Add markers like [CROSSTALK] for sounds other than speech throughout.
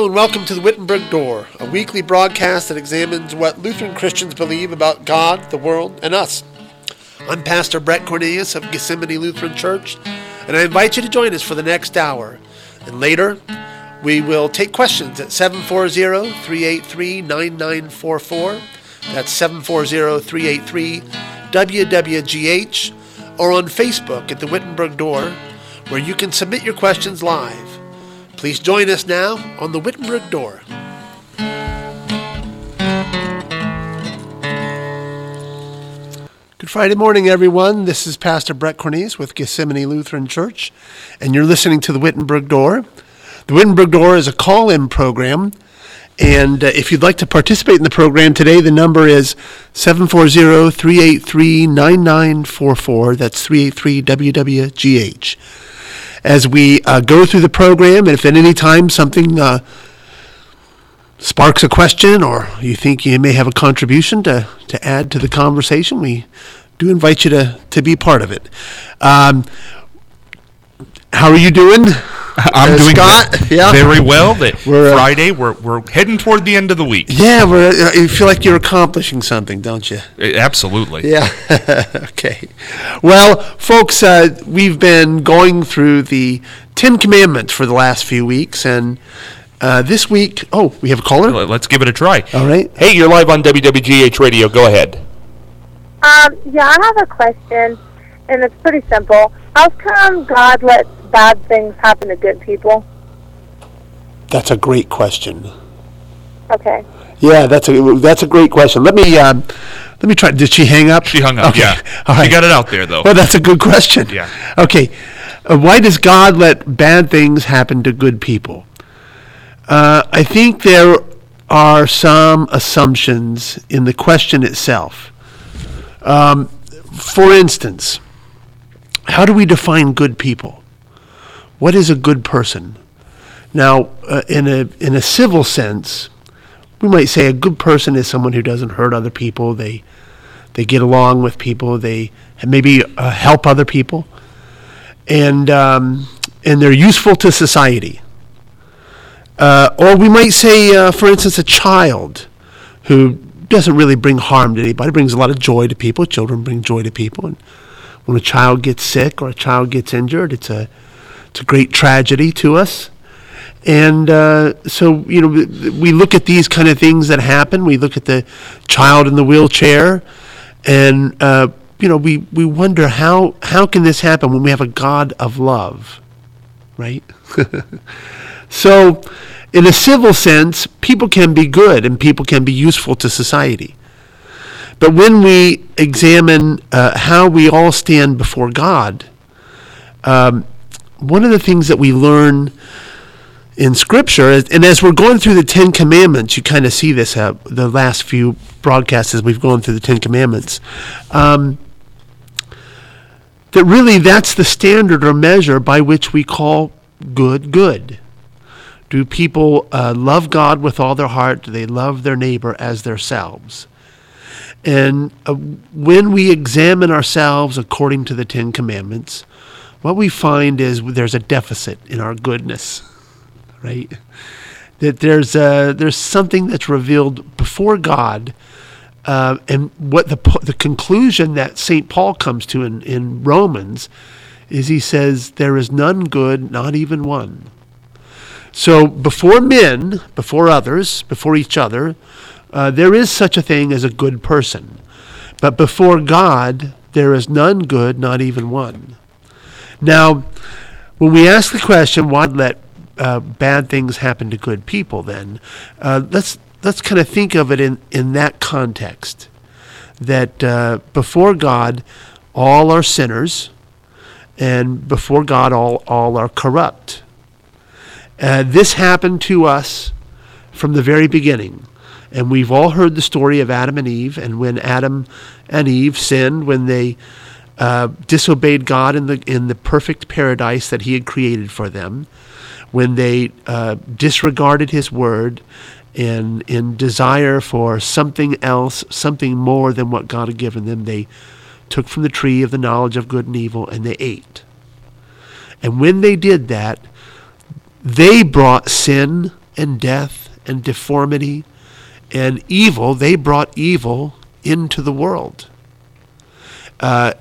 And welcome to the Wittenberg Door, a weekly broadcast that examines what Lutheran Christians believe about God, the world, and us. I'm Pastor Brett Cornelius of Gethsemane Lutheran Church, and I invite you to join us for the next hour. And later, we will take questions at 740 383 9944. That's 740 383 WWGH, or on Facebook at the Wittenberg Door, where you can submit your questions live. Please join us now on the Wittenberg Door. Good Friday morning, everyone. This is Pastor Brett Cornelius with Gethsemane Lutheran Church, and you're listening to the Wittenberg Door. The Wittenberg Door is a call in program, and uh, if you'd like to participate in the program today, the number is 740 383 9944. That's 383 WWGH as we uh, go through the program. And if at any time something uh, sparks a question or you think you may have a contribution to, to add to the conversation, we do invite you to, to be part of it. Um, how are you doing? I'm Uh, doing Scott? ve- Yeah. very well. That We're, uh, Friday, we're, we're heading toward the end of the week. Yeah, we're, uh, you feel like you're accomplishing something, don't you? Uh, Absolutely. Yeah. [LAUGHS] okay. Well, folks, uh, we've been going through the Ten Commandments for the last few weeks, and uh, this week, oh, we have a caller. Let- Let's give it a try. All right. Hey, you're live on WWGH Radio. Go ahead. Um, yeah, I have a question, and it's pretty simple. How come God lets bad things happen to good people? That's a great question. Okay. Yeah, that's a that's a great question. Let me um, let me try. Did she hang up? She hung up. Okay. Yeah. [LAUGHS] All right. She got it out there though. Well, that's a good question. Yeah. Okay. Uh, why does God let bad things happen to good people? Uh, I think there are some assumptions in the question itself. Um, for instance, how do we define good people? What is a good person? Now, uh, in a in a civil sense, we might say a good person is someone who doesn't hurt other people. They they get along with people. They maybe uh, help other people, and um, and they're useful to society. Uh, or we might say, uh, for instance, a child who doesn't really bring harm to anybody, brings a lot of joy to people. Children bring joy to people, and when a child gets sick or a child gets injured, it's a it's a great tragedy to us. And uh, so, you know, we look at these kind of things that happen. We look at the child in the wheelchair, and uh, you know, we, we wonder how how can this happen when we have a God of love, right? [LAUGHS] so, in a civil sense, people can be good and people can be useful to society. But when we examine uh, how we all stand before God, um, one of the things that we learn in Scripture, and as we're going through the Ten Commandments, you kind of see this uh, the last few broadcasts as we've gone through the Ten Commandments. Um, that really that's the standard or measure by which we call good good. Do people uh, love God with all their heart? Do they love their neighbor as themselves? And uh, when we examine ourselves according to the Ten Commandments, what we find is there's a deficit in our goodness, right? That there's a, there's something that's revealed before God, uh, and what the the conclusion that Saint Paul comes to in, in Romans is he says there is none good, not even one. So before men, before others, before each other, uh, there is such a thing as a good person. But before God, there is none good, not even one. Now, when we ask the question, why let uh, bad things happen to good people, then uh, let's let's kind of think of it in, in that context. That uh, before God, all are sinners, and before God, all all are corrupt. Uh, this happened to us from the very beginning. And we've all heard the story of Adam and Eve, and when Adam and Eve sinned, when they uh, disobeyed God in the in the perfect paradise that He had created for them, when they uh, disregarded His word, and in desire for something else, something more than what God had given them, they took from the tree of the knowledge of good and evil, and they ate. And when they did that, they brought sin and death and deformity and evil. They brought evil into the world. Uh,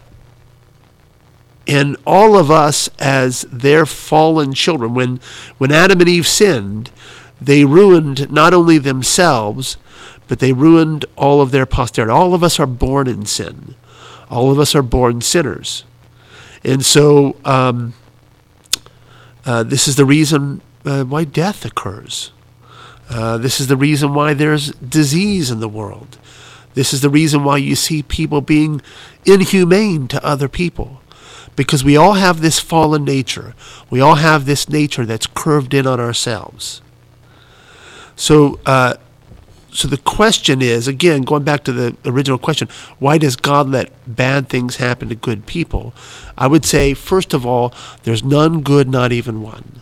and all of us as their fallen children, when, when Adam and Eve sinned, they ruined not only themselves, but they ruined all of their posterity. All of us are born in sin. All of us are born sinners. And so um, uh, this is the reason uh, why death occurs. Uh, this is the reason why there's disease in the world. This is the reason why you see people being inhumane to other people. Because we all have this fallen nature. We all have this nature that's curved in on ourselves. So, uh, so the question is again, going back to the original question, why does God let bad things happen to good people? I would say, first of all, there's none good, not even one,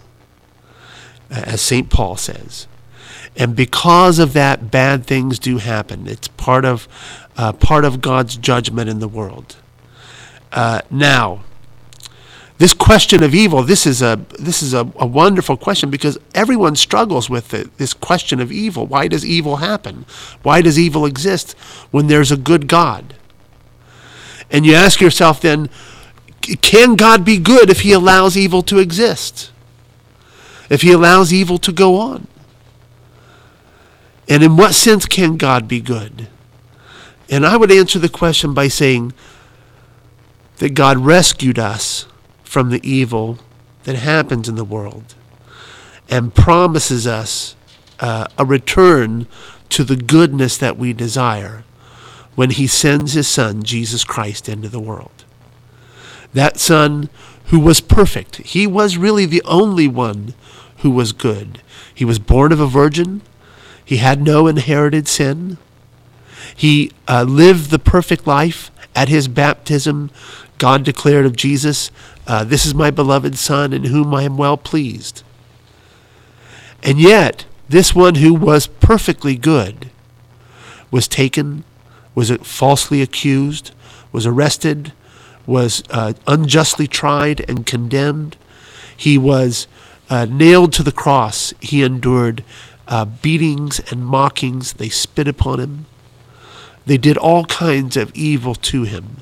as St. Paul says. And because of that, bad things do happen. It's part of, uh, part of God's judgment in the world. Uh, now, this question of evil, this is a this is a, a wonderful question because everyone struggles with it, this question of evil. Why does evil happen? Why does evil exist when there's a good God? And you ask yourself then, can God be good if he allows evil to exist? If he allows evil to go on? And in what sense can God be good? And I would answer the question by saying that God rescued us from the evil that happens in the world and promises us uh, a return to the goodness that we desire when he sends his son, Jesus Christ, into the world. That son who was perfect. He was really the only one who was good. He was born of a virgin. He had no inherited sin. He uh, lived the perfect life. At his baptism, God declared of Jesus, uh, This is my beloved Son, in whom I am well pleased. And yet, this one who was perfectly good was taken, was falsely accused, was arrested, was uh, unjustly tried and condemned. He was uh, nailed to the cross. He endured uh, beatings and mockings. They spit upon him. They did all kinds of evil to him.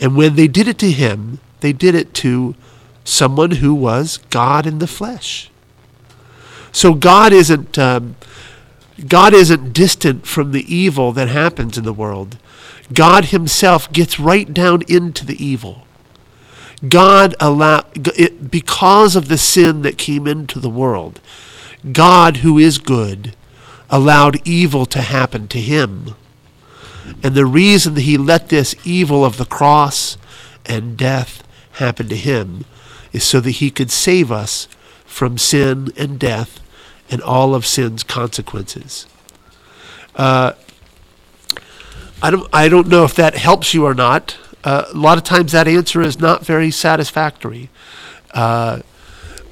And when they did it to him, they did it to someone who was God in the flesh. So God isn't um, God isn't distant from the evil that happens in the world. God Himself gets right down into the evil. God allow it, because of the sin that came into the world. God, who is good, allowed evil to happen to Him. And the reason that he let this evil of the cross and death happen to him is so that he could save us from sin and death and all of sin's consequences. Uh, I don't, I don't know if that helps you or not. Uh, a lot of times that answer is not very satisfactory. Uh,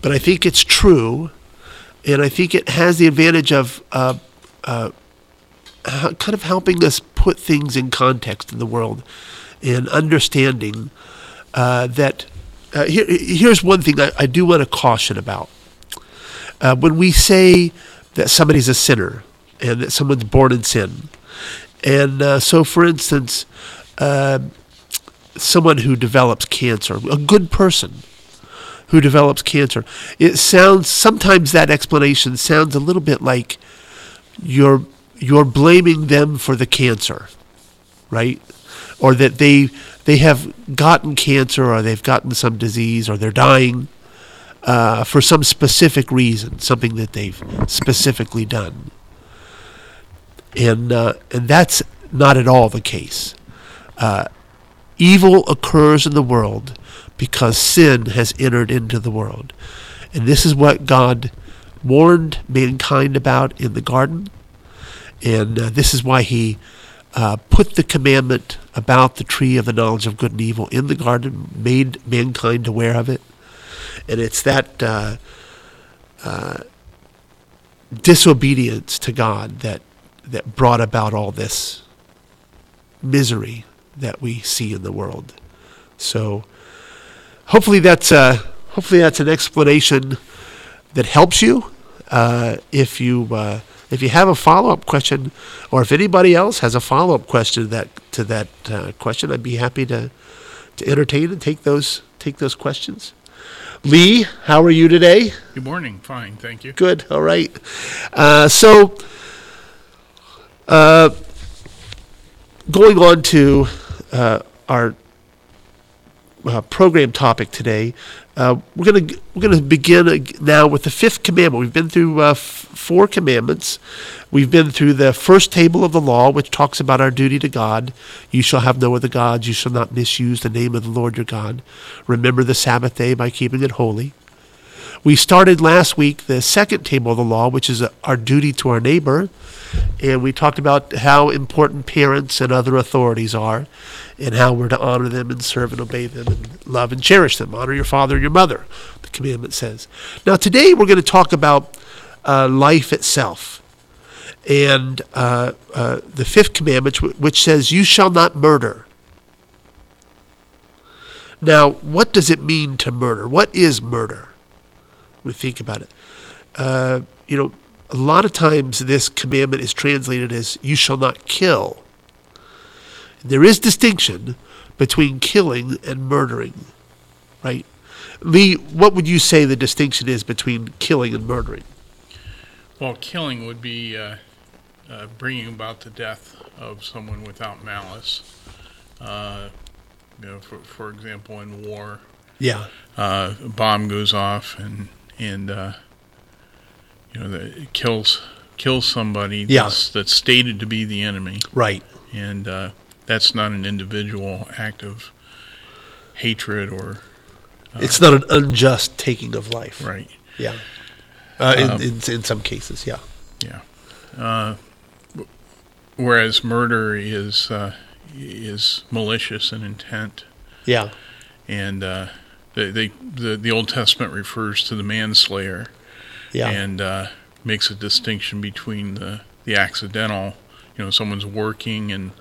but I think it's true, and I think it has the advantage of uh, uh, kind of helping us put things in context in the world and understanding uh, that. Uh, here, here's one thing I, I do want to caution about. Uh, when we say that somebody's a sinner and that someone's born in sin, and uh, so for instance, uh, someone who develops cancer, a good person who develops cancer, it sounds sometimes that explanation sounds a little bit like you're you're blaming them for the cancer, right? Or that they they have gotten cancer or they've gotten some disease or they're dying uh, for some specific reason, something that they've specifically done. And uh, and that's not at all the case. Uh, evil occurs in the world because sin has entered into the world, and this is what God warned mankind about in the garden and uh, this is why he uh, put the commandment about the tree of the knowledge of good and evil in the garden, made mankind aware of it. And it's that uh, uh disobedience to God that, that brought about all this misery that we see in the world. So hopefully that's, uh, hopefully that's an explanation that helps you uh, if you if you have a follow up question, or if anybody else has a follow up question that to that uh, question, I'd be happy to to entertain and take those take those questions. Lee, how are you today? Good morning. Fine, thank you. Good. All right. Uh, so, uh, going on to uh, our uh, program topic today, uh, we're gonna we're gonna begin now with the fifth commandment. We've been through uh, f- four commandments. We've been through the first table of the law, which talks about our duty to God. You shall have no other gods. You shall not misuse the name of the Lord your God. Remember the Sabbath day by keeping it holy. We started last week the second table of the law, which is our duty to our neighbor. And we talked about how important parents and other authorities are, and how we're to honor them and serve and obey them and love and cherish them. Honor your father and your mother, the commandment says. Now, today we're going to talk about uh, life itself. And uh, uh, the fifth commandment, which says, You shall not murder. Now, what does it mean to murder? What is murder? We think about it. Uh, you know, a lot of times this commandment is translated as "you shall not kill." There is distinction between killing and murdering, right? Lee, what would you say the distinction is between killing and murdering? Well, killing would be uh, uh, bringing about the death of someone without malice. Uh, you know, for, for example, in war, Yeah, uh, a bomb goes off and and uh, you know the, it kills kills somebody Yeah. that's, that's stated to be the enemy, right. and uh, that's not an individual act of hatred or It's not an unjust taking of life. right. Yeah. Uh, in, Um, in, in some cases, yeah. Yeah. Uh, whereas murder is uh, is malicious in intent, Yeah. and uh, they, they the the Old Testament refers to the manslayer Yeah. and uh, makes a distinction between the the accidental. You know, someone's working and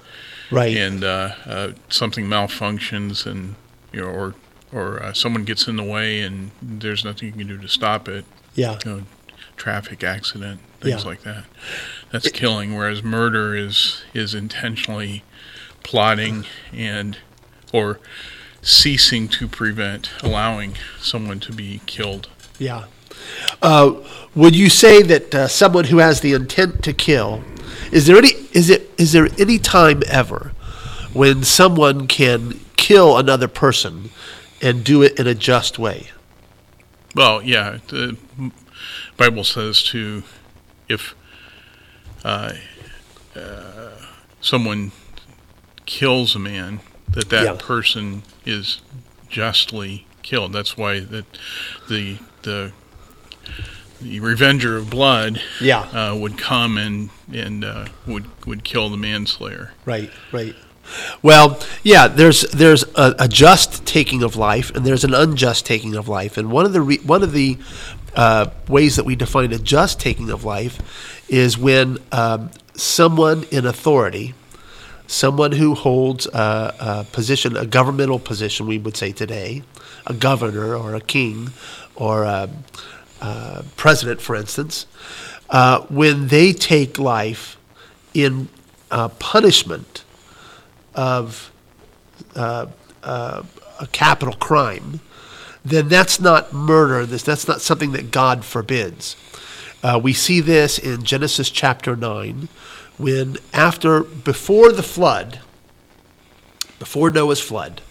right. and uh, uh, something malfunctions, and you know, or or uh, someone gets in the way, and there's nothing you can do to stop it yeah. you know, traffic accident, things Yeah. like that. That's killing. Whereas murder is is intentionally plotting and or ceasing to prevent allowing someone to be killed. Yeah. Uh, would you say that uh, someone who has the intent to kill is there any is it is there any time ever when someone can kill another person and do it in a just way? Well, yeah, the Bible says to if uh, uh, someone kills a man, that that Yeah. person is justly killed. That's why that the the the revenger of blood Yeah. uh, would come and and uh, would would kill the manslayer. Right, right. Well, yeah, there's there's a, a just taking of life and there's an unjust taking of life, and one of the re, one of the uh, ways that we define a just taking of life is when um, someone in authority, someone who holds a, a position, a governmental position, we would say today, a governor or a king or a, a president, for instance, uh, when they take life in uh, punishment of uh, uh, a capital crime, then that's not murder. This that's not something that God forbids. Uh, we see this in Genesis chapter nine, when after before the flood, before Noah's flood,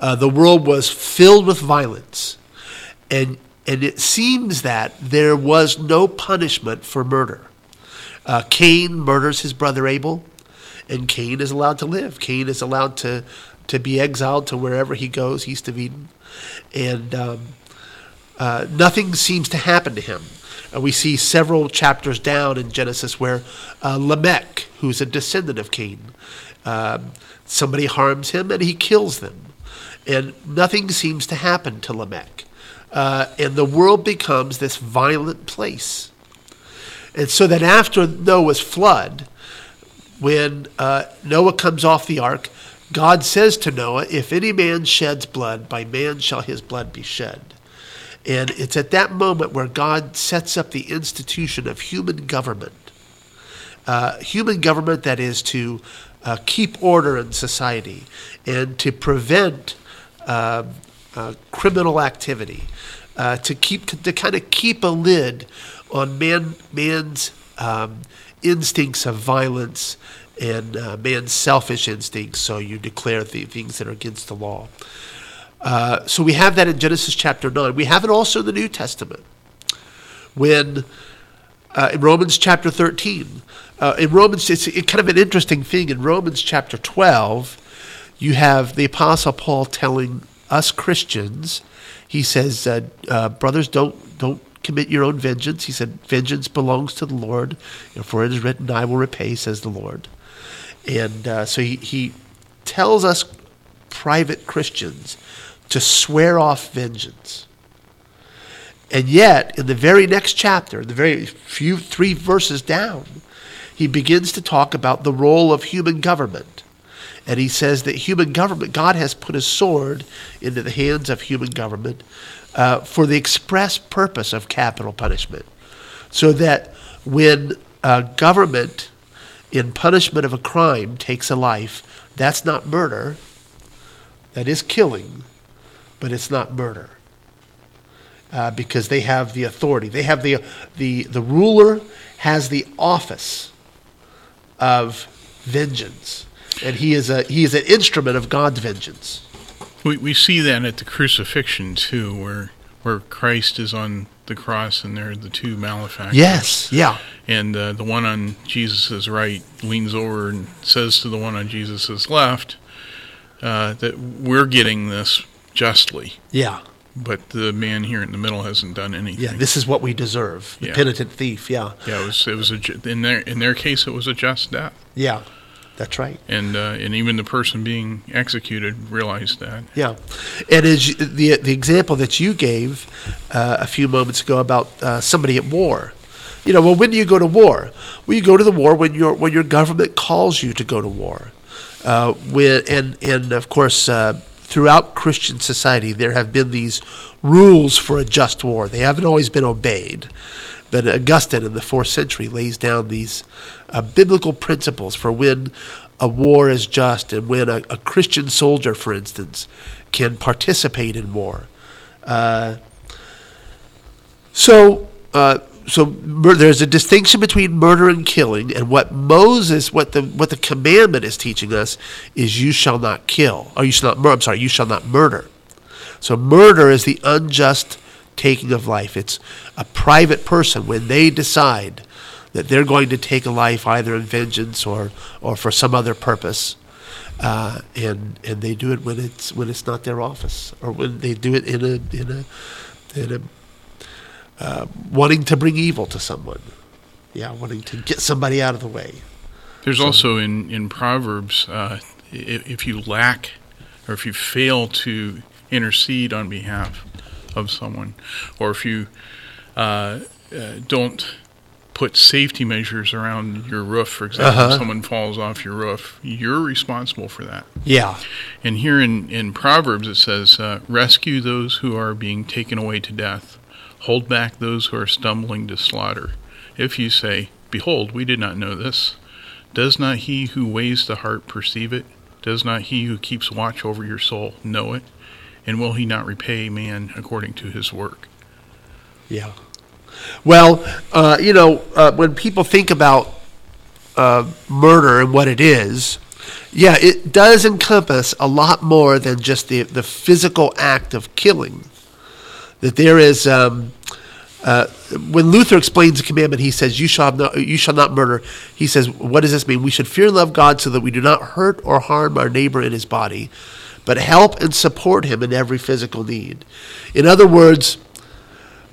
uh, the world was filled with violence, and and it seems that there was no punishment for murder. Uh, Cain murders his brother Abel, and Cain is allowed to live. Cain is allowed to to be exiled to wherever he goes, east of Eden, and um, uh, nothing seems to happen to him. Uh, we see several chapters down in Genesis where uh, Lamech, who's a descendant of Cain, um, somebody harms him and he kills them, and nothing seems to happen to Lamech, uh, and the world becomes this violent place. And so then, after Noah's flood, when uh, Noah comes off the ark, God says to Noah, If any man sheds blood, by man shall his blood be shed. And it's at that moment where God sets up the institution of human government. Uh, human government that is to uh, keep order in society and to prevent uh, uh, criminal activity, uh, to keep to kind of keep a lid on man man's um, instincts of violence and uh, man's selfish instincts. So you declare the things that are against the law. Uh, so we have that in Genesis chapter nine. We have it also in the New Testament when uh, in Romans chapter 13. Uh, in Romans, it's it kind of an interesting thing. In Romans chapter 12, you have the Apostle Paul telling us Christians, he says, uh, brothers, don't, don't commit your own vengeance. He said, vengeance belongs to the Lord. For it is written, I will repay, says the Lord. And uh, so he, he tells us private Christians to swear off vengeance. And yet, in the very next chapter, the very few three verses down, he begins to talk about the role of human government. And he says that human government, God has put a sword into the hands of human government uh, for the express purpose of capital punishment. So that when a government, in punishment of a crime, takes a life, that's not murder, that is killing, but it's not murder uh, because they have the authority. They have the, the, the ruler has the office of vengeance, and he is, a, he is an instrument of God's vengeance. We, we see that at the crucifixion too, where where Christ is on the cross and there are the two malefactors. Yes, yeah. And uh, the one on Jesus' right leans over and says to the one on Jesus' left uh, that we're getting this justly. Yeah. But the man here in the middle hasn't done anything. Yeah, this is what we deserve. The Yeah. penitent thief, yeah. Yeah, it was. It was a. In their in their case, it was a just death, Yeah. That's right. and uh, and even the person being executed realized that. Yeah, and as the the example that you gave uh, a few moments ago about uh, somebody at war, you know, well, when do you go to war? Well, you go to the war when your when your government calls you to go to war. Uh, when and and of course, uh, throughout Christian society, there have been these rules for a just war. They haven't always been obeyed. But Augustine in the fourth century lays down these uh, biblical principles for when a war is just and when a, a Christian soldier, for instance, can participate in war. Uh, so, uh, so mur- there's a distinction between murder and killing, and what Moses, what the what the commandment is teaching us is, you shall not kill, or you shall not murder. I'm sorry, you shall not murder. So murder is the unjust taking of life. It's a private person when they decide that they're going to take a life either in vengeance or, or for some other purpose. Uh, and and they do it when it's when it's not their office or when they do it in a in a in a uh, wanting to bring evil to someone. Yeah, wanting to get somebody out of the way. There's also in in Proverbs, uh, if, if you lack or if you fail to intercede on behalf of someone, or if you uh, uh, don't put safety measures around your roof, for example, Uh-huh. if someone falls off your roof, you're responsible for that. Yeah, And here in, in Proverbs it says, uh, Rescue those who are being taken away to death, hold back those who are stumbling to slaughter. If you say, Behold, we did not know this, does not he who weighs the heart perceive it? Does not he who keeps watch over your soul know it? And will he not repay man according to his work? Yeah. Well, uh, you know, uh, when people think about uh, murder and what it is, yeah, it does encompass a lot more than just the, the physical act of killing. That there is, um, uh, when Luther explains the commandment, he says, "You shall not, you shall not murder." He says, "What does this mean? We should fear and love God so that we do not hurt or harm our neighbor in his body, but help and support him in every physical need." In other words,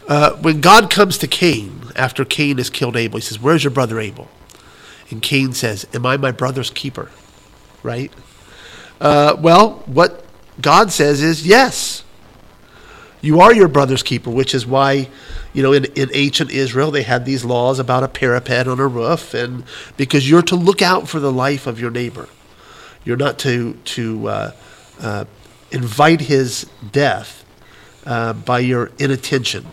uh, when God comes to Cain after Cain has killed Abel, he says, "Where's your brother Abel?" And Cain says, "Am I my brother's keeper?" Right? Uh, well, what God says is, "Yes, you are your brother's keeper," which is why, you know, in, in ancient Israel they had these laws about a parapet on a roof, and because you're to look out for the life of your neighbor, you're not to to uh, uh, invite his death uh, by your inattention.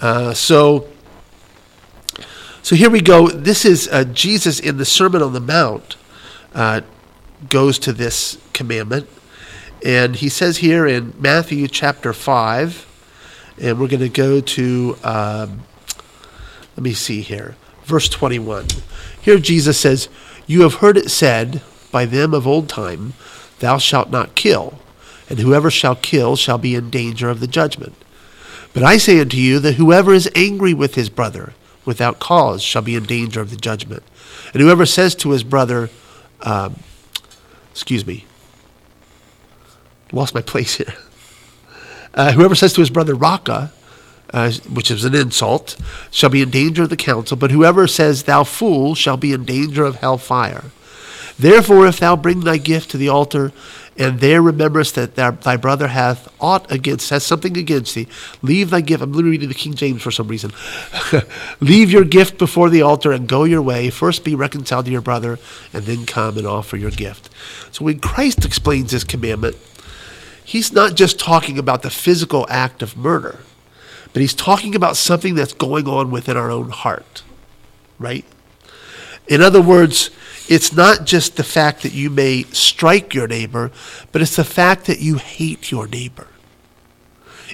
Uh, so, so here we go. This is uh, Jesus in the Sermon on the Mount uh, goes to this commandment. And he says here in Matthew chapter 5, and we're going to go to, um, let me see here, verse 21. Here Jesus says, You have heard it said by them of old time, Thou shalt not kill, and whoever shall kill shall be in danger of the judgment. But I say unto you that whoever is angry with his brother without cause shall be in danger of the judgment. And whoever says to his brother, um, excuse me, lost my [LAUGHS] place here. Uh, whoever says to his brother Raca, uh, which is an insult, shall be in danger of the council, but whoever says thou fool shall be in danger of hell fire. Therefore, if thou bring thy gift to the altar, and there rememberest that thy, brother hath aught against, has something against thee, leave thy gift. I'm literally reading the King James for some reason. [LAUGHS] leave your gift before the altar and go your way. First be reconciled to your brother, and then come and offer your gift. So when Christ explains this commandment, he's not just talking about the physical act of murder, but he's talking about something that's going on within our own heart, right? In other words, it's not just the fact that you may strike your neighbor, but it's the fact that you hate your neighbor.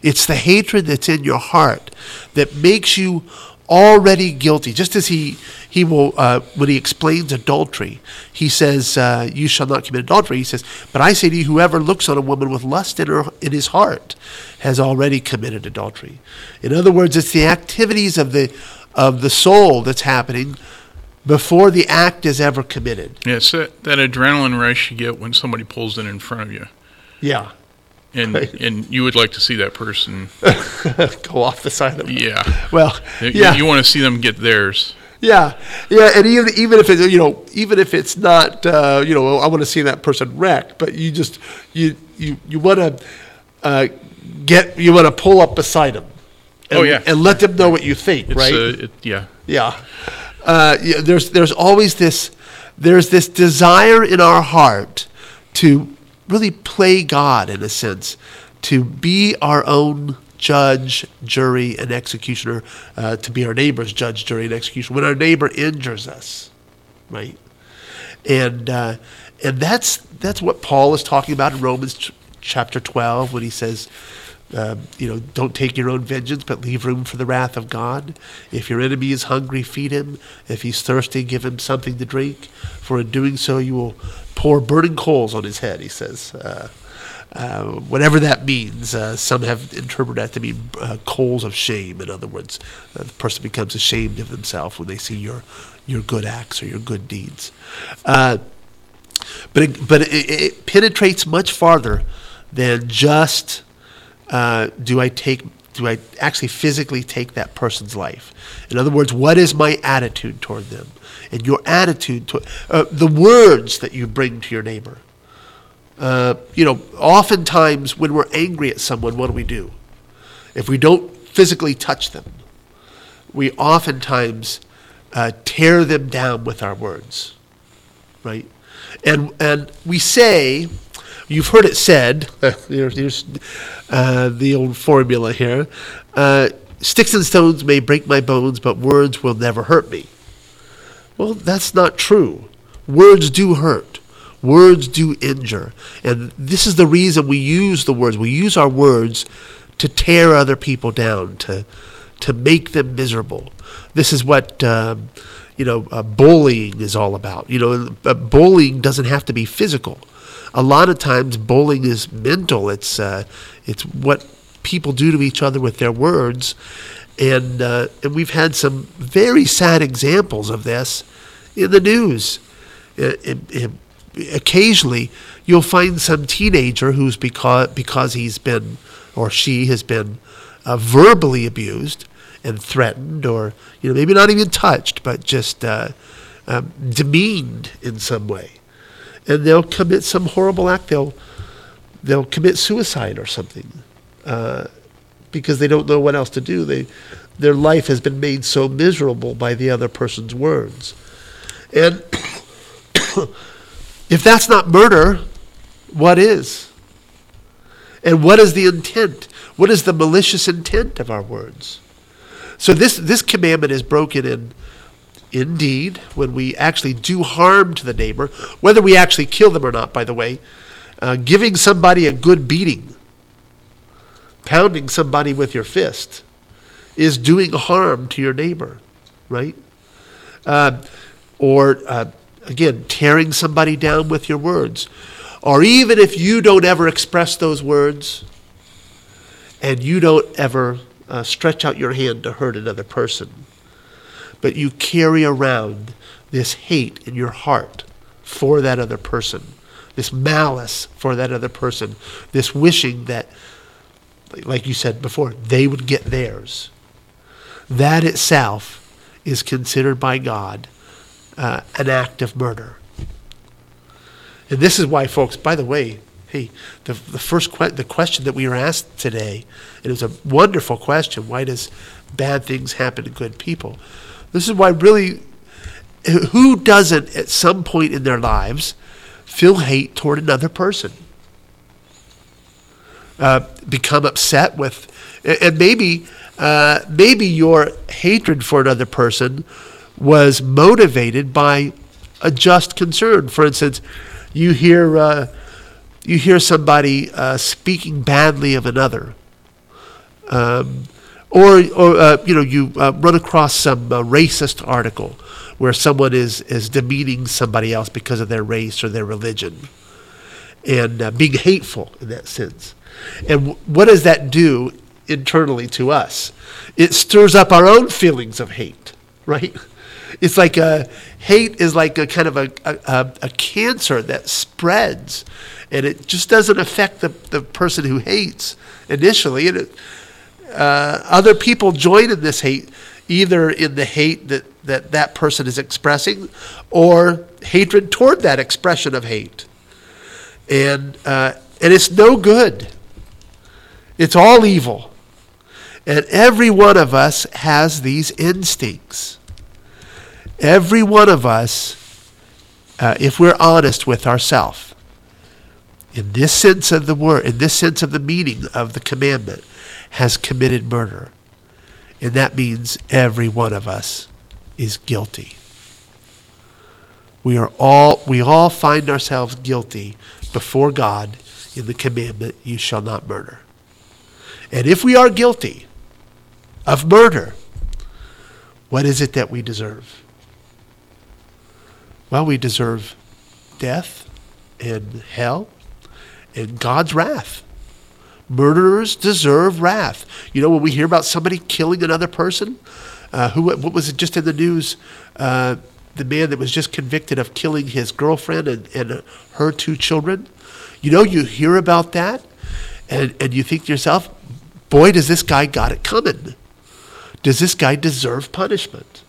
It's the hatred that's in your heart that makes you already guilty. Just as he he will uh, when he explains adultery, he says, uh, "You shall not commit adultery." He says, "But I say to you, whoever looks on a woman with lust in her in his heart has already committed adultery." In other words, it's the activities of the of the soul that's happening before the act is ever committed. Yes, that, that adrenaline rush you get when somebody pulls in in front of you, Yeah, and and you would like to see that person. [LAUGHS] go off the side of the Yeah, Well, You- yeah, You, want to see them get theirs. Yeah, yeah, and even even if it you know even if it's not uh, you know I want to see that person wrecked, but you just you you you want to uh, get you want to pull up beside them. And, Oh, yeah. and let them know what you think, It's right? uh, it, yeah. yeah. Uh, yeah, there's there's always this there's this desire in our heart to really play God in a sense, to be our own judge, jury, and executioner, uh, to be our neighbor's judge, jury, and executioner when our neighbor injures us, right? And uh, and that's that's what Paul is talking about in Romans ch- chapter twelve when he says. Um, you know, don't take your own vengeance, but leave room for the wrath of God. If your enemy is hungry, feed him. If he's thirsty, give him something to drink. For in doing so, you will pour burning coals on his head, he says. Uh, uh, whatever that means, uh, some have interpreted that to mean uh, coals of shame. In other words, uh, the person becomes ashamed of themselves when they see your your good acts or your good deeds. But it, but it, it penetrates much farther than just do I take do I actually physically take that person's life? In other words, what is my attitude toward them? And your attitude to uh, the words that you bring to your neighbor. Uh, you know, oftentimes when we're angry at someone, what do we do? If we don't physically touch them, we oftentimes uh, tear them down with our words, right? And and we say, you've heard it said. [LAUGHS] Here's, uh, the old formula here: uh, sticks and stones may break my bones, but words will never hurt me. Well, that's not true. Words do hurt. Words do injure. And this is the reason we use the words. We use our words to tear other people down, to, to make them miserable. This is what, um, you know, uh, bullying is all about. You know, uh, bullying doesn't have to be physical. A lot of times bullying is mental. It's, uh, it's what people do to each other with their words. And, uh, and we've had some very sad examples of this in the news. It- it- it- occasionally, you'll find some teenager who's because, because he's been or she has been uh, verbally abused and threatened, or you know maybe not even touched, but just uh, um, demeaned in some way, and they'll commit some horrible act. They'll they'll commit suicide or something uh, because they don't know what else to do. They their life has been made so miserable by the other person's words, and if that's not murder, what is? And what is the intent? What is the malicious intent of our words? So this this commandment is broken in indeed when we actually do harm to the neighbor, whether we actually kill them or not. By the way, uh, giving somebody a good beating, pounding somebody with your fist, is doing harm to your neighbor, right? Uh, or uh, again, tearing somebody down with your words, or even if you don't ever express those words, and you don't ever uh, stretch out your hand to hurt another person, but you carry around this hate in your heart for that other person, this malice for that other person, this wishing that, like you said before, they would get theirs. That itself is considered by God uh, an act of murder. And this is why, folks, by the way, hey, the, the first que- the question that we were asked today, and it was a wonderful question why does bad things happen to good people? This is why, really, who doesn't at some point in their lives feel hate toward another person? Uh, become upset with, and maybe, uh, maybe your hatred for another person was motivated by a just concern. For instance, you hear uh, you hear somebody uh, speaking badly of another, um, or or uh, you know you uh, run across some uh, racist article where someone is is demeaning somebody else because of their race or their religion, and uh, being hateful in that sense. And w- what does that do internally to us? It stirs up our own feelings of hate, right? It's like a hate is like a kind of a, a, a cancer that spreads, and it just doesn't affect the, the person who hates initially. And it, uh, other people join in this hate, either in the hate that, that that person is expressing, or hatred toward that expression of hate. And uh, and it's no good. It's all evil. And every one of us has these instincts. Every one of us, uh, if we're honest with ourselves, in this sense of the word, in this sense of the meaning of the commandment, has committed murder. And that means every one of us is guilty. We are all we all find ourselves guilty before God in the commandment you shall not murder. And if we are guilty of murder, what is it that we deserve? Well, we deserve death and hell and God's wrath. Murderers deserve wrath. You know, when we hear about somebody killing another person, uh, who what was it just in the news? Uh, the man that was just convicted of killing his girlfriend and, and her two children. You know, you hear about that, and, and you think to yourself, boy, does this guy got it coming. Does this guy deserve punishment?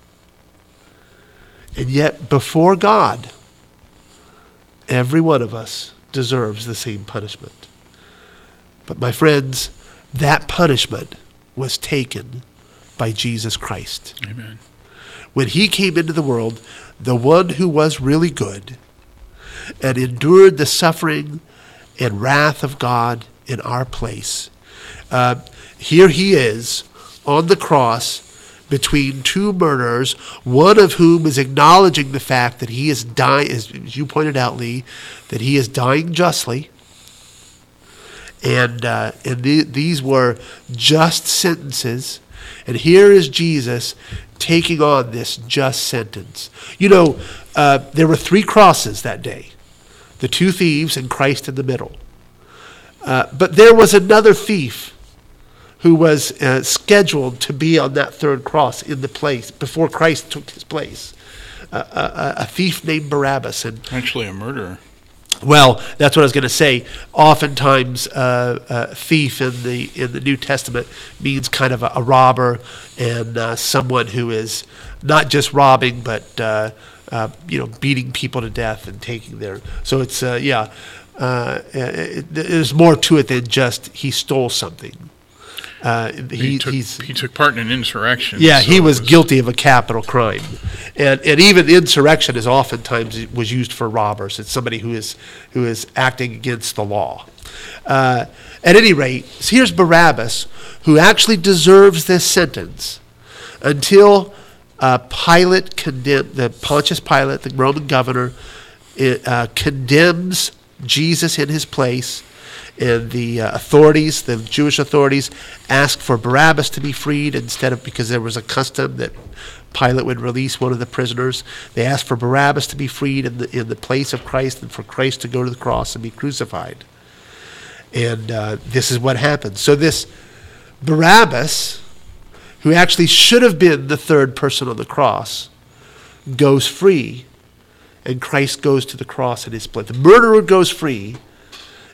And yet, before God, every one of us deserves the same punishment. But, my friends, that punishment was taken by Jesus Christ. Amen. When he came into the world, the one who was really good and endured the suffering and wrath of God in our place. Uh, here he is on the cross between two murderers, one of whom is acknowledging the fact that he is dying, as you pointed out, Lee, that he is dying justly. And, uh, and the, these were just sentences. And here is Jesus taking on this just sentence. You know, uh, there were three crosses that day the two thieves and Christ in the middle. Uh, but there was another thief who was uh, scheduled to be on that third cross in the place before Christ took his place. Uh, a, a thief named Barabbas. And Actually, a murderer. well, that's what I was going to say. Oftentimes, uh, uh, thief in the in the New Testament means kind of a, a robber and uh, someone who is not just robbing, but uh, uh, you know, beating people to death and taking their. So it's uh, yeah, uh, it, there's more to it than just he stole something. Uh, he, He, took, he took part in an insurrection. yeah, so he it was guilty of a capital crime, and and even insurrection is oftentimes was used for robbers. It's somebody who is who is acting against the law. Uh, at any rate, here's Barabbas, who actually deserves this sentence until uh, Pilate condemned, the Pontius Pilate, the Roman governor, uh, condemns Jesus in his place, and the uh, authorities, the Jewish authorities, ask for Barabbas to be freed instead of because there was a custom that Pilate would release one of the prisoners. They asked for Barabbas to be freed in the in the place of Christ, and for Christ to go to the cross and be crucified. And uh, this is what happened. So this Barabbas, who actually should have been the third person on the cross, goes free, and Christ goes to the cross in his place. The murderer goes free,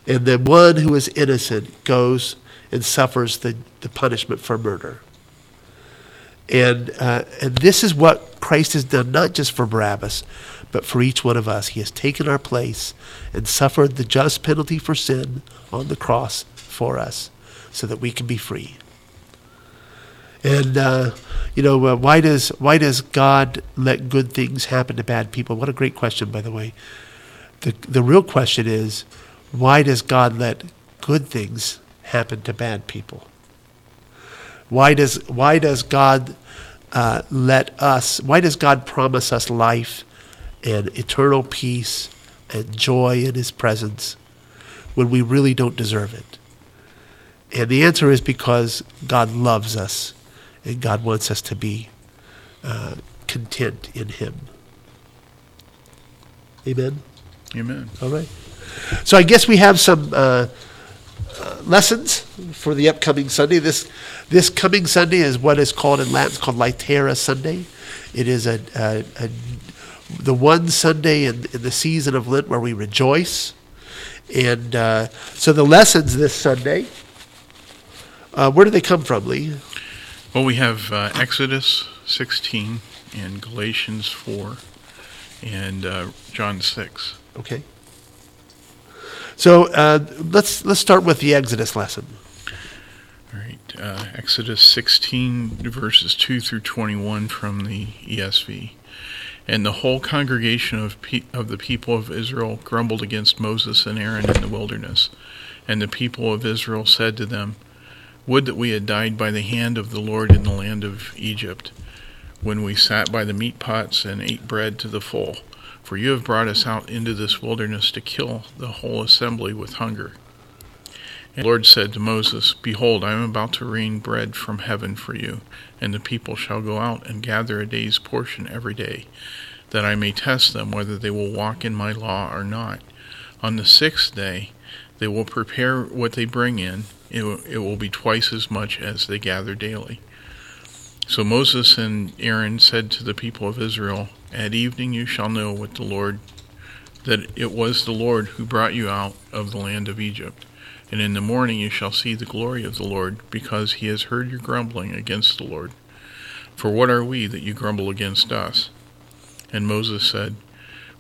and the one who is innocent goes and suffers the, the punishment for murder. And, uh, and this is what Christ has done, not just for Barabbas, but for each one of us. He has taken our place and suffered the just penalty for sin on the cross for us so that we can be free. And uh, you know, uh, why does why does God let good things happen to bad people? What a great question, by the way. The the real question is, why does God let good things happen to bad people? Why does why does God uh, let us? Why does God promise us life and eternal peace and joy in His presence when we really don't deserve it? And the answer is because God loves us and God wants us to be uh, content in Him. Amen. Amen. All right. So I guess we have some uh, uh, lessons for the upcoming Sunday. This this coming Sunday is what is called in Latin called Laetare Sunday. It is a, a, a the one Sunday in, in, the season of Lent where we rejoice. And uh, so the lessons this Sunday, uh, where do they come from, Lee? Well, we have uh, Exodus 16 and Galatians 4 and uh, John 6. Okay. So uh, let's let's start with the Exodus lesson. All right, uh, Exodus 16 verses 2 through 21 from the ESV. And the whole congregation of pe- of the people of Israel grumbled against Moses and Aaron in the wilderness. And the people of Israel said to them, Would that we had died by the hand of the Lord in the land of Egypt, when we sat by the meat pots and ate bread to the full. For you have brought us out into this wilderness to kill the whole assembly with hunger. And the Lord said to Moses, Behold, I am about to rain bread from heaven for you, and the people shall go out and gather a day's portion every day, that I may test them whether they will walk in my law or not. On the sixth day they will prepare what they bring in, it will, it will be twice as much as they gather daily. So Moses and Aaron said to the people of Israel, At evening you shall know what the Lord that it was the Lord who brought you out of the land of Egypt. And in the morning you shall see the glory of the Lord, because he has heard your grumbling against the Lord. For what are we that you grumble against us? And Moses said,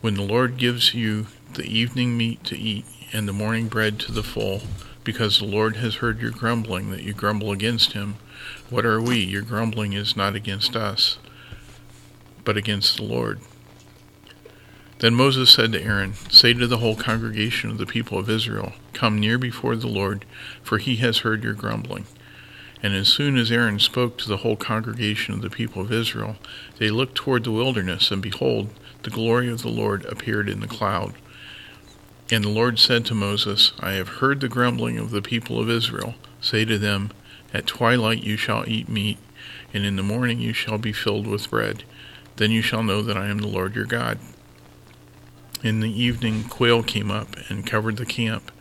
When the Lord gives you the evening meat to eat, and the morning bread to the full, because the Lord has heard your grumbling that you grumble against him, what are we? Your grumbling is not against us, but against the Lord. Then Moses said to Aaron, Say to the whole congregation of the people of Israel, Come near before the Lord, for he has heard your grumbling. And as soon as Aaron spoke to the whole congregation of the people of Israel, they looked toward the wilderness, and behold, the glory of the Lord appeared in the cloud. And the Lord said to Moses, I have heard the grumbling of the people of Israel. Say to them, At twilight you shall eat meat, and in the morning you shall be filled with bread. Then you shall know that I am the Lord your God. In the evening quail came up and covered the camp,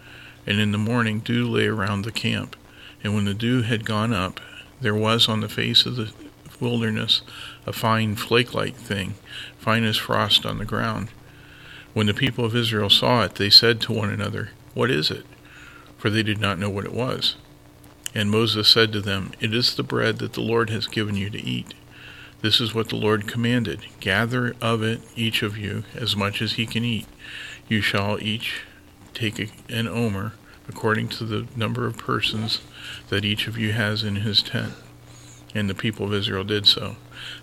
and in the morning dew lay around the camp. And when the dew had gone up, there was on the face of the wilderness a fine flake like thing, fine as frost on the ground. When the people of Israel saw it, they said to one another, What is it? For they did not know what it was. And Moses said to them, It is the bread that the Lord has given you to eat. This is what the Lord commanded Gather of it, each of you, as much as he can eat. You shall each take an omer, according to the number of persons that each of you has in his tent. And the people of Israel did so.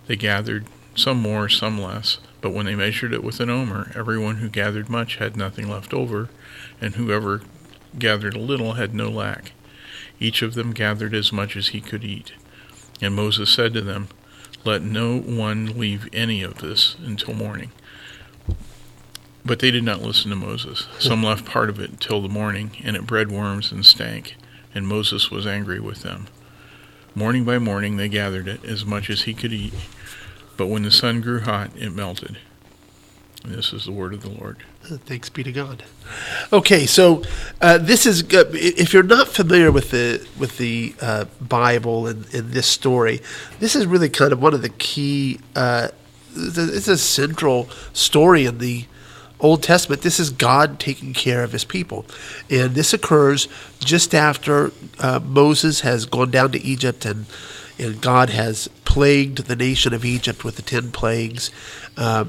They gathered some more, some less, but when they measured it with an omer, everyone who gathered much had nothing left over, and whoever gathered a little had no lack. Each of them gathered as much as he could eat. And Moses said to them, Let no one leave any of this until morning. But they did not listen to Moses. Some left part of it till the morning, and it bred worms and stank. And Moses was angry with them. Morning by morning they gathered it, as much as he could eat. But when the sun grew hot, it melted. And this is the word of the Lord. Thanks be to God. Okay, so uh, this is uh, if you're not familiar with the with the uh, Bible and, and this story, this is really kind of one of the key. Uh, it's a- central story in the Old Testament. This is God taking care of His people, and this occurs just after uh, Moses has gone down to Egypt and and God has plagued the nation of Egypt with the ten plagues. Uh,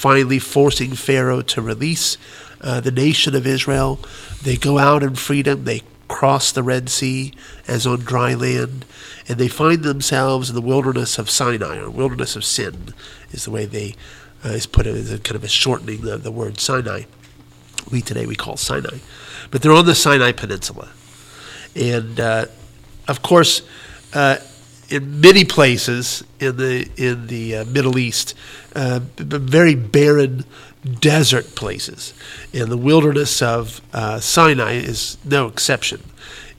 finally forcing Pharaoh to release uh, the nation of Israel. They go out in freedom. They cross the Red Sea as on dry land, and they find themselves in the wilderness of Sinai, or wilderness of sin, is the way they uh, is put it as a kind of a shortening of the word Sinai. We today we call Sinai, but they're on the Sinai Peninsula, and uh, of course. Uh, in many places in the in the uh, Middle East, uh, very barren desert places, and the wilderness of uh, Sinai is no exception.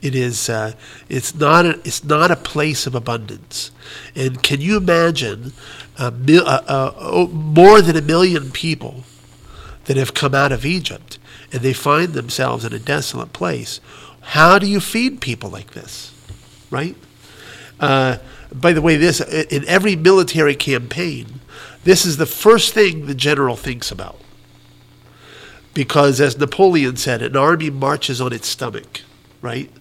It is uh, it's not a, it's not a place of abundance, and can you imagine a mil- more than a million people that have come out of Egypt and they find themselves in a desolate place? How do you feed people like this, right? Uh, by the way, this in every military campaign, this is the first thing the general thinks about. Because, as Napoleon said, an army marches on its stomach, right?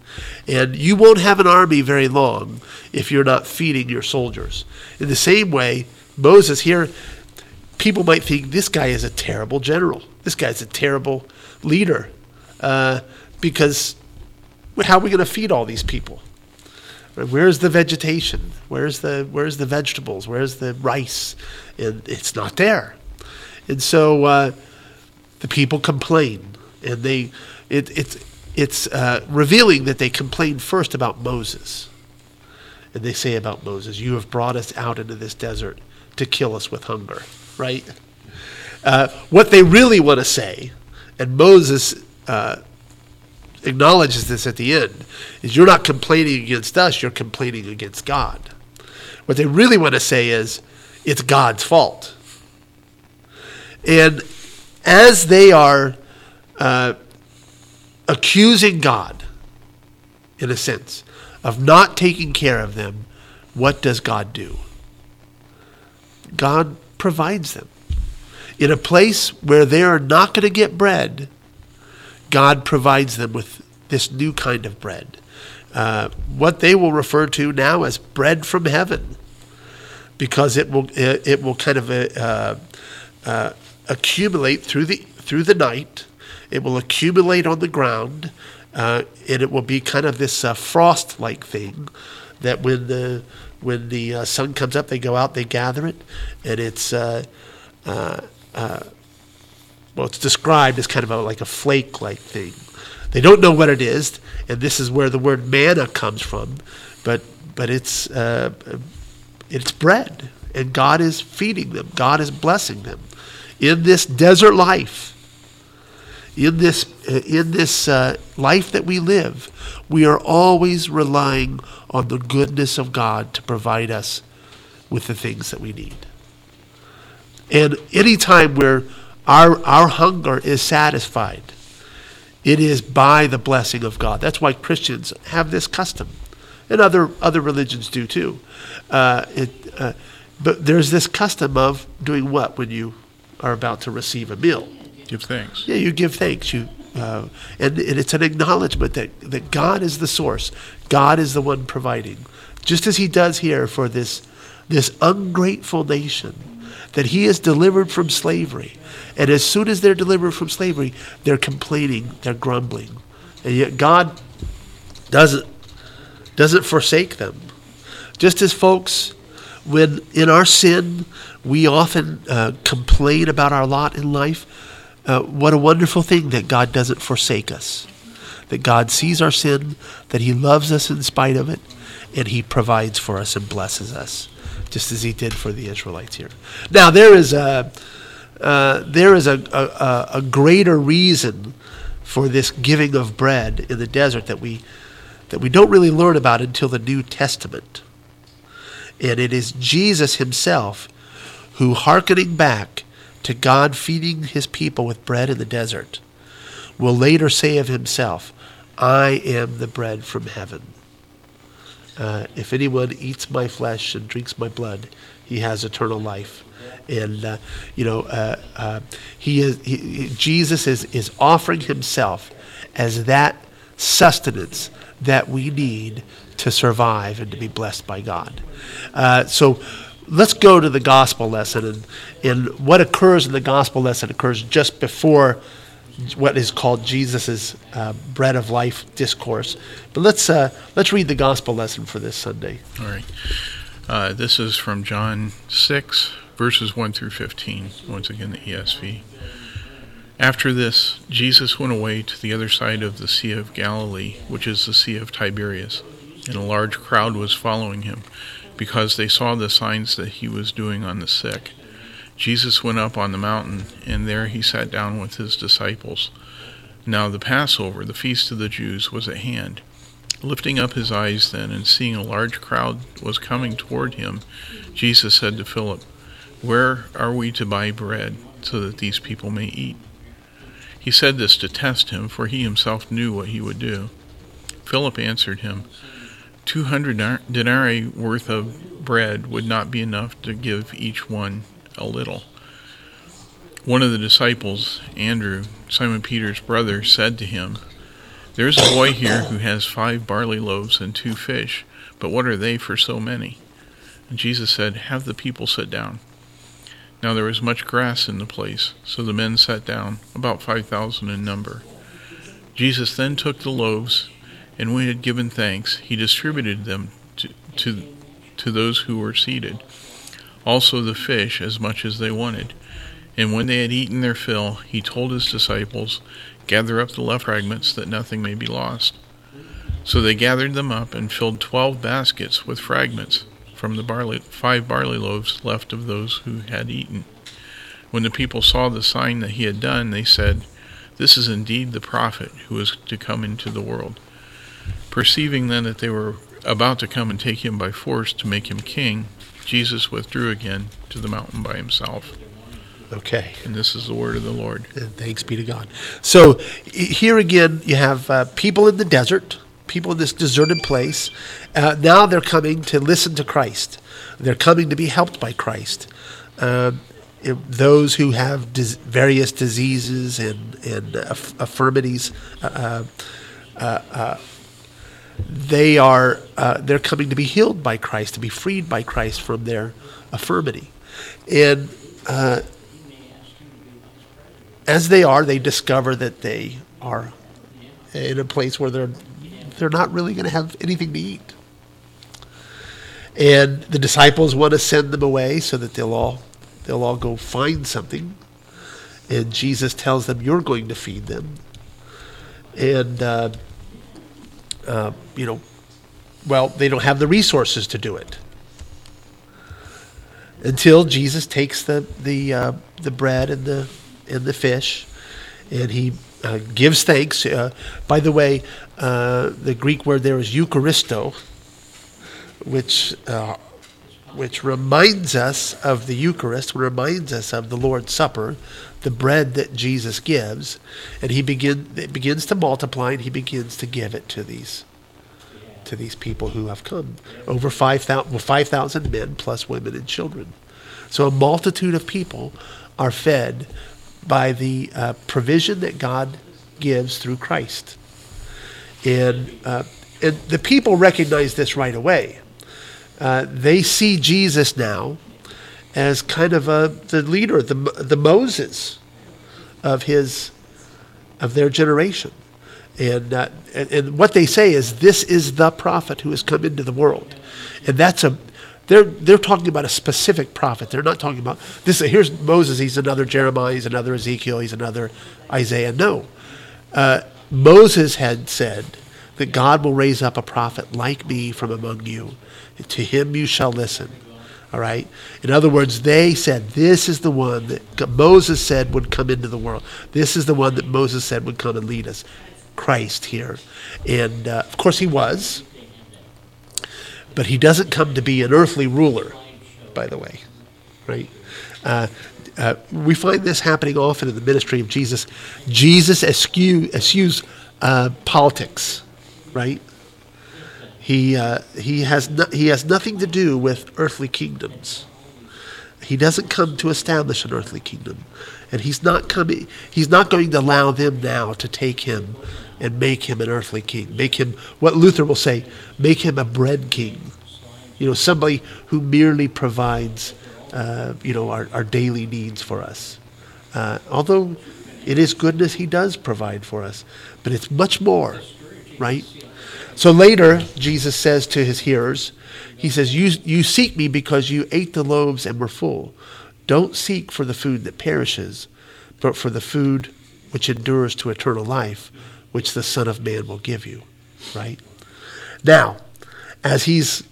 And you won't have an army very long if you're not feeding your soldiers. In the same way, Moses here, people might think this guy is a terrible general. This guy's a terrible leader. Uh, because how are we going to feed all these people? Where's the vegetation? Where's the where's the vegetables? Where's the rice? And it's not there. And so uh, the people complain, and they it, it's it's uh, revealing that they complain first about Moses, and they say about Moses, "You have brought us out into this desert to kill us with hunger." Right? Uh, what they really want to say, and Moses uh, acknowledges this at the end is you're not complaining against us, you're complaining against God. What they really want to say is it's God's fault. And as they are uh, accusing God, in a sense, of not taking care of them, what does God do? God provides them. In a place where they are not going to get bread, God provides them with this new kind of bread. Uh, what they will refer to now as bread from heaven, because it will it, it will kind of uh, uh, accumulate through the through the night. It will accumulate on the ground, uh, and it will be kind of this uh, frost-like thing that when the when the uh, sun comes up, they go out, they gather it, and it's well, it's described as kind of a, like a flake-like thing. They don't know what it is, and this is where the word manna comes from. But but it's uh, it's bread, and God is feeding them. God is blessing them in this desert life. In this uh, in this uh, life that we live, we are always relying on the goodness of God to provide us with the things that we need. And anytime where our, our hunger is satisfied, it is by the blessing of God. That's why Christians have this custom, and other, other religions do too. Uh, it, uh, but there's this custom of doing what when you are about to receive a meal? Give thanks. Yeah, you give thanks. You uh, and, and it's an acknowledgement that, that God is the source. God is the one providing, just as He does here for this this ungrateful nation that He has delivered from slavery. And as soon as they're delivered from slavery, they're complaining, they're grumbling, and yet God doesn't doesn't forsake them. Just as folks, when in our sin, we often uh, complain about our lot in life. Uh, what a wonderful thing that God doesn't forsake us. that God sees our sin, that He loves us in spite of it, and He provides for us and blesses us, just as He did for the Israelites here. Now, there is a, uh, there is a, a, a greater reason for this giving of bread in the desert that we, that we don't really learn about until the New Testament. And it is Jesus Himself who, hearkening back to God feeding His people with bread in the desert, will later say of Himself, I am the bread from heaven. Uh, if anyone eats my flesh and drinks my blood, he has eternal life. And uh, you know, uh, uh he is he, Jesus is is offering himself as that sustenance that we need to survive and to be blessed by God. Uh, so let's go to the gospel lesson and, and what occurs in the gospel lesson occurs just before what is called Jesus' uh, bread of life discourse. But let's uh, let's read the gospel lesson for this Sunday. All right. Uh, this is from John 6, verses 1 through 15. Once again, the ESV. After this, Jesus went away to the other side of the Sea of Galilee, which is the Sea of Tiberias, and a large crowd was following him, because they saw the signs that he was doing on the sick. Jesus went up on the mountain, and there he sat down with his disciples. Now the Passover, the feast of the Jews, was at hand. Lifting up his eyes then, and seeing a large crowd was coming toward him, Jesus said to Philip, Where are we to buy bread, so that these people may eat? He said this to test him, for he himself knew what he would do. Philip answered him, Two hundred denarii worth of bread would not be enough to give each one a little. One of the disciples, Andrew, Simon Peter's brother, said to him, There is a boy here who has five barley loaves and two fish, but what are they for so many? And Jesus said, Have the people sit down. Now there was much grass in the place, so the men sat down, about five thousand in number. Jesus then took the loaves, and when he had given thanks, he distributed them to, to, to those who were seated also the fish as much as they wanted. And when they had eaten their fill, he told his disciples, Gather up the left fragments, that nothing may be lost. So they gathered them up and filled twelve baskets with fragments from the barley, five barley loaves left of those who had eaten. When the people saw the sign that he had done, they said, This is indeed the prophet who is to come into the world. Perceiving then that they were about to come and take him by force to make him king, Jesus withdrew again to the mountain by himself. Okay. And this is the word of the Lord. And thanks be to God. So here again, you have uh, people in the desert, people in this deserted place. Uh, now they're coming to listen to Christ. They're coming to be helped by Christ. Uh, those who have dis- various diseases and, and aff- affirmities, uh, uh, uh, they are uh, they're coming to be healed by Christ, to be freed by Christ from their affirmity, and uh, as they are, they discover that they are in a place where they're they're not really going to have anything to eat, and the disciples want to send them away so that they'll all they'll all go find something, and Jesus tells them, "You're going to feed them," and uh, uh, you know, well, they don't have the resources to do it. Until Jesus takes the the uh, the bread and the and the fish, and he uh, gives thanks. Uh, by the way, uh, the Greek word there is Eucharisto, which uh, which reminds us of the Eucharist, reminds us of the Lord's Supper, the bread that Jesus gives, and he begin it begins to multiply and he begins to give it to these to these people who have come. Over 5,000 well, 5, men plus women and children. So a multitude of people are fed by the uh, provision that God gives through Christ. And, uh, and the people recognize this right away. Uh, they see Jesus now as kind of a, the leader, the, the Moses of his of their generation. And, uh, and, and what they say is this is the prophet who has come into the world, and that's a they're they're talking about a specific prophet. They're not talking about this. Here's Moses. He's another Jeremiah. He's another Ezekiel. He's another Isaiah. No, uh, Moses had said that God will raise up a prophet like me from among you. To him you shall listen. All right. In other words, they said this is the one that Moses said would come into the world. This is the one that Moses said would come and lead us. Christ here, and uh, of course he was, but he doesn't come to be an earthly ruler. By the way, right? Uh, uh, we find this happening often in the ministry of Jesus. Jesus eschew, eschews uh, politics, right? He, uh, he, has no, he has nothing to do with earthly kingdoms. He doesn't come to establish an earthly kingdom. And he's not coming he's not going to allow them now to take him and make him an earthly king. Make him what Luther will say, make him a bread king. You know, somebody who merely provides uh, you know, our, our daily needs for us. Uh, although it is goodness he does provide for us, but it's much more, right? So later, Jesus says to his hearers, He says, you, you seek me because you ate the loaves and were full. Don't seek for the food that perishes, but for the food which endures to eternal life, which the Son of Man will give you. Right? Now, as he's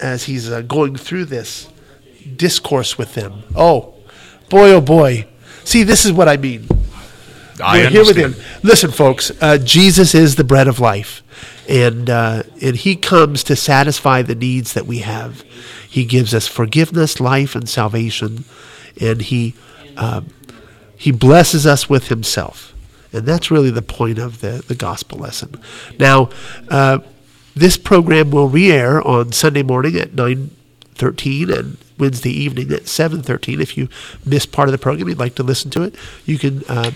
as he's uh, going through this discourse with them, oh boy, oh boy, see, this is what I mean. I We're here with him. Listen, folks, uh, Jesus is the bread of life, and uh, and He comes to satisfy the needs that we have. He gives us forgiveness, life, and salvation, and He um, He blesses us with Himself, and that's really the point of the the gospel lesson. Now, uh, this program will re-air on Sunday morning at nine thirteen and Wednesday evening at seven thirteen. If you missed part of the program, you'd like to listen to it, you can uh,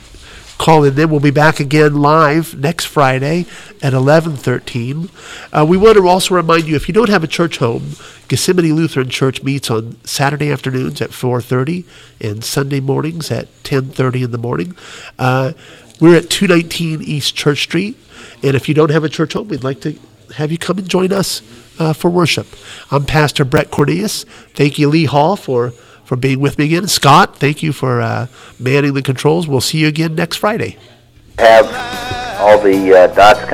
call in then. We'll be back again live next Friday at 11:13. Uh, we want to also remind you if you don't have a church home, Gethsemane Lutheran Church meets on Saturday afternoons at 4:30 and Sunday mornings at 10:30 in the morning. Uh, we're at 219 East Church Street, and if you don't have a church home, we'd like to have you come and join us uh, for worship. I'm Pastor Brett Cornelius. Thank you, Lee Hall, for for being with me again. Scott, thank you for uh, manning the controls. We'll see you again next Friday. have all the uh, dots